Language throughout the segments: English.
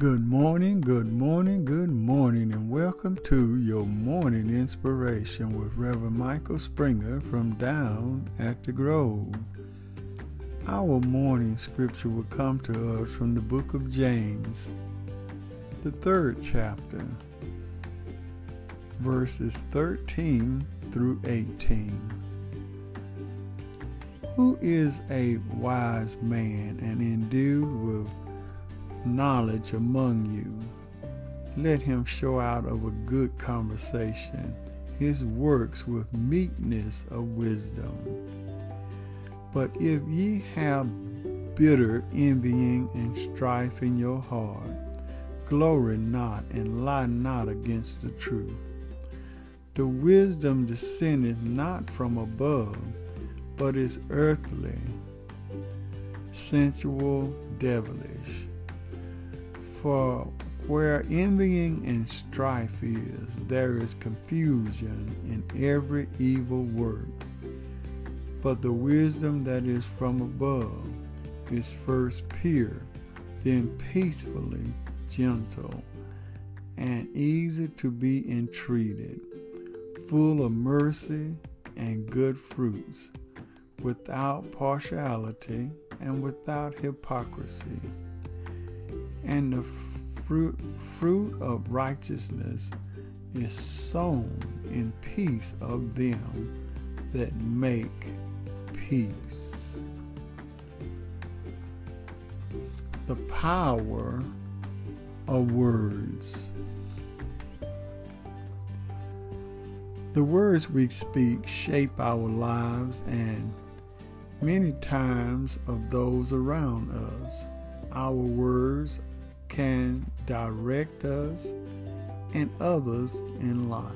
Good morning, good morning, good morning, and welcome to your morning inspiration with Reverend Michael Springer from down at the Grove. Our morning scripture will come to us from the book of James, the third chapter, verses 13 through 18. Who is a wise man and endued with knowledge among you. Let him show out of a good conversation his works with meekness of wisdom. But if ye have bitter envying and strife in your heart, glory not and lie not against the truth. The wisdom descendeth not from above, but is earthly, sensual, devilish. For where envying and strife is, there is confusion in every evil work. But the wisdom that is from above is first pure, then peacefully gentle, and easy to be entreated, full of mercy and good fruits, without partiality and without hypocrisy and the fruit fruit of righteousness is sown in peace of them that make peace. The power of words. The words we speak shape our lives and many times of those around us. Our words can direct us and others in life.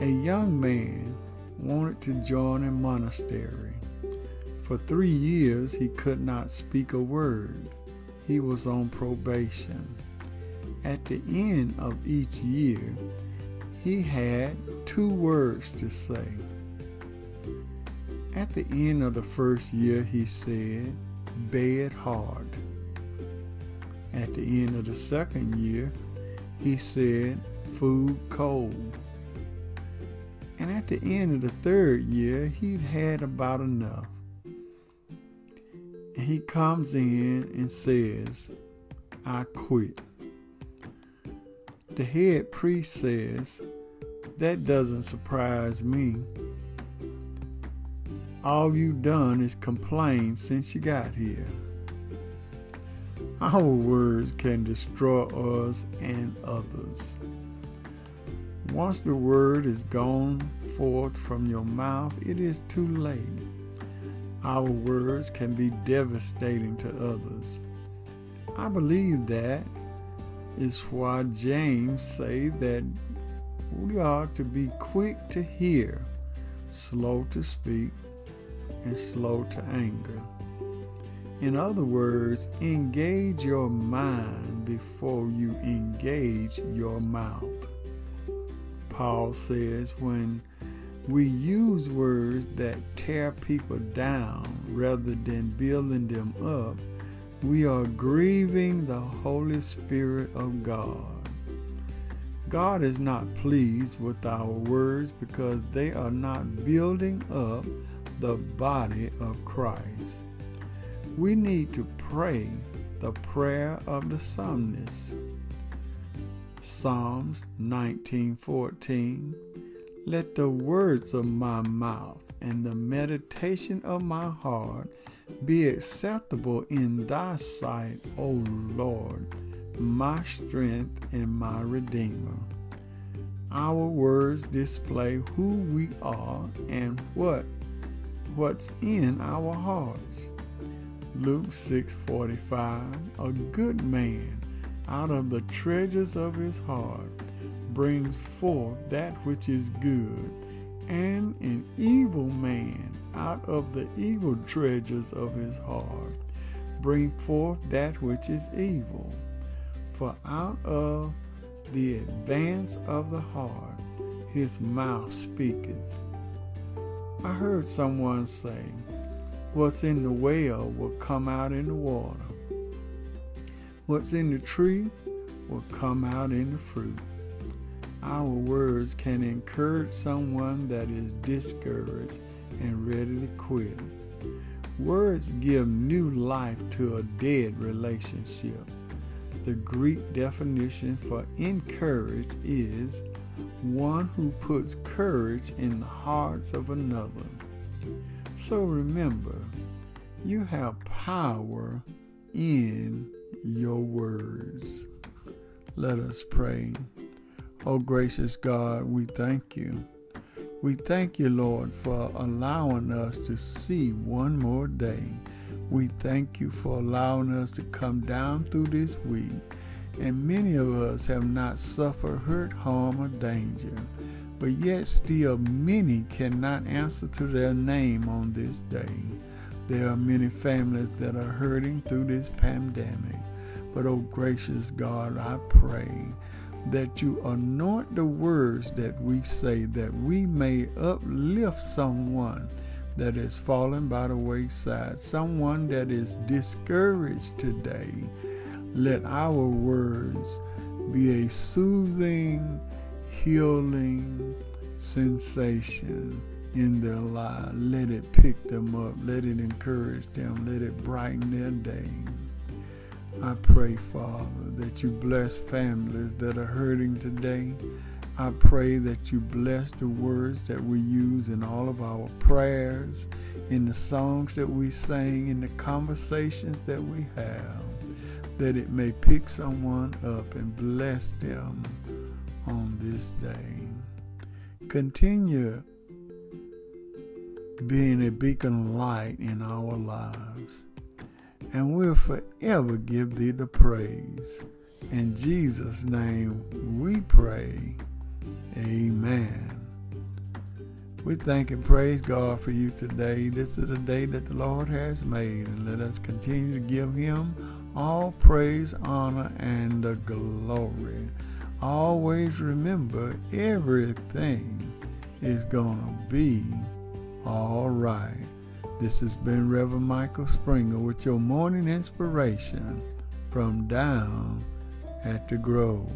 A young man wanted to join a monastery. For three years, he could not speak a word. He was on probation. At the end of each year, he had two words to say. At the end of the first year, he said, Bed hard. At the end of the second year, he said, food cold. And at the end of the third year, he'd had about enough. And he comes in and says, I quit. The head priest says, That doesn't surprise me. All you've done is complain since you got here. Our words can destroy us and others. Once the word is gone forth from your mouth, it is too late. Our words can be devastating to others. I believe that is why James say that we are to be quick to hear, slow to speak, and slow to anger. In other words, engage your mind before you engage your mouth. Paul says when we use words that tear people down rather than building them up, we are grieving the Holy Spirit of God. God is not pleased with our words because they are not building up the body of Christ we need to pray the prayer of the psalmist. Psalms 19:14 Let the words of my mouth and the meditation of my heart be acceptable in thy sight, O Lord, my strength and my redeemer. Our words display who we are and what what's in our hearts. Luke 6:45 A good man out of the treasures of his heart brings forth that which is good and an evil man out of the evil treasures of his heart bring forth that which is evil. For out of the advance of the heart his mouth speaketh. I heard someone say What's in the well will come out in the water. What's in the tree will come out in the fruit. Our words can encourage someone that is discouraged and ready to quit. Words give new life to a dead relationship. The Greek definition for encourage is one who puts courage in the hearts of another. So remember, you have power in your words. Let us pray. Oh, gracious God, we thank you. We thank you, Lord, for allowing us to see one more day. We thank you for allowing us to come down through this week. And many of us have not suffered hurt, harm, or danger. But yet, still, many cannot answer to their name on this day. There are many families that are hurting through this pandemic. But, oh gracious God, I pray that you anoint the words that we say, that we may uplift someone that is fallen by the wayside, someone that is discouraged today. Let our words be a soothing, healing sensation in their life. Let it pick them up. Let it encourage them. Let it brighten their day. I pray, Father, that you bless families that are hurting today. I pray that you bless the words that we use in all of our prayers, in the songs that we sing, in the conversations that we have, that it may pick someone up and bless them on this day. Continue being a beacon light in our lives and we'll forever give thee the praise. In Jesus' name we pray. Amen. We thank and praise God for you today. This is a day that the Lord has made, and let us continue to give Him all praise, honor, and the glory. Always remember everything is going to be all right. This has been Reverend Michael Springer with your morning inspiration from down at the Grove.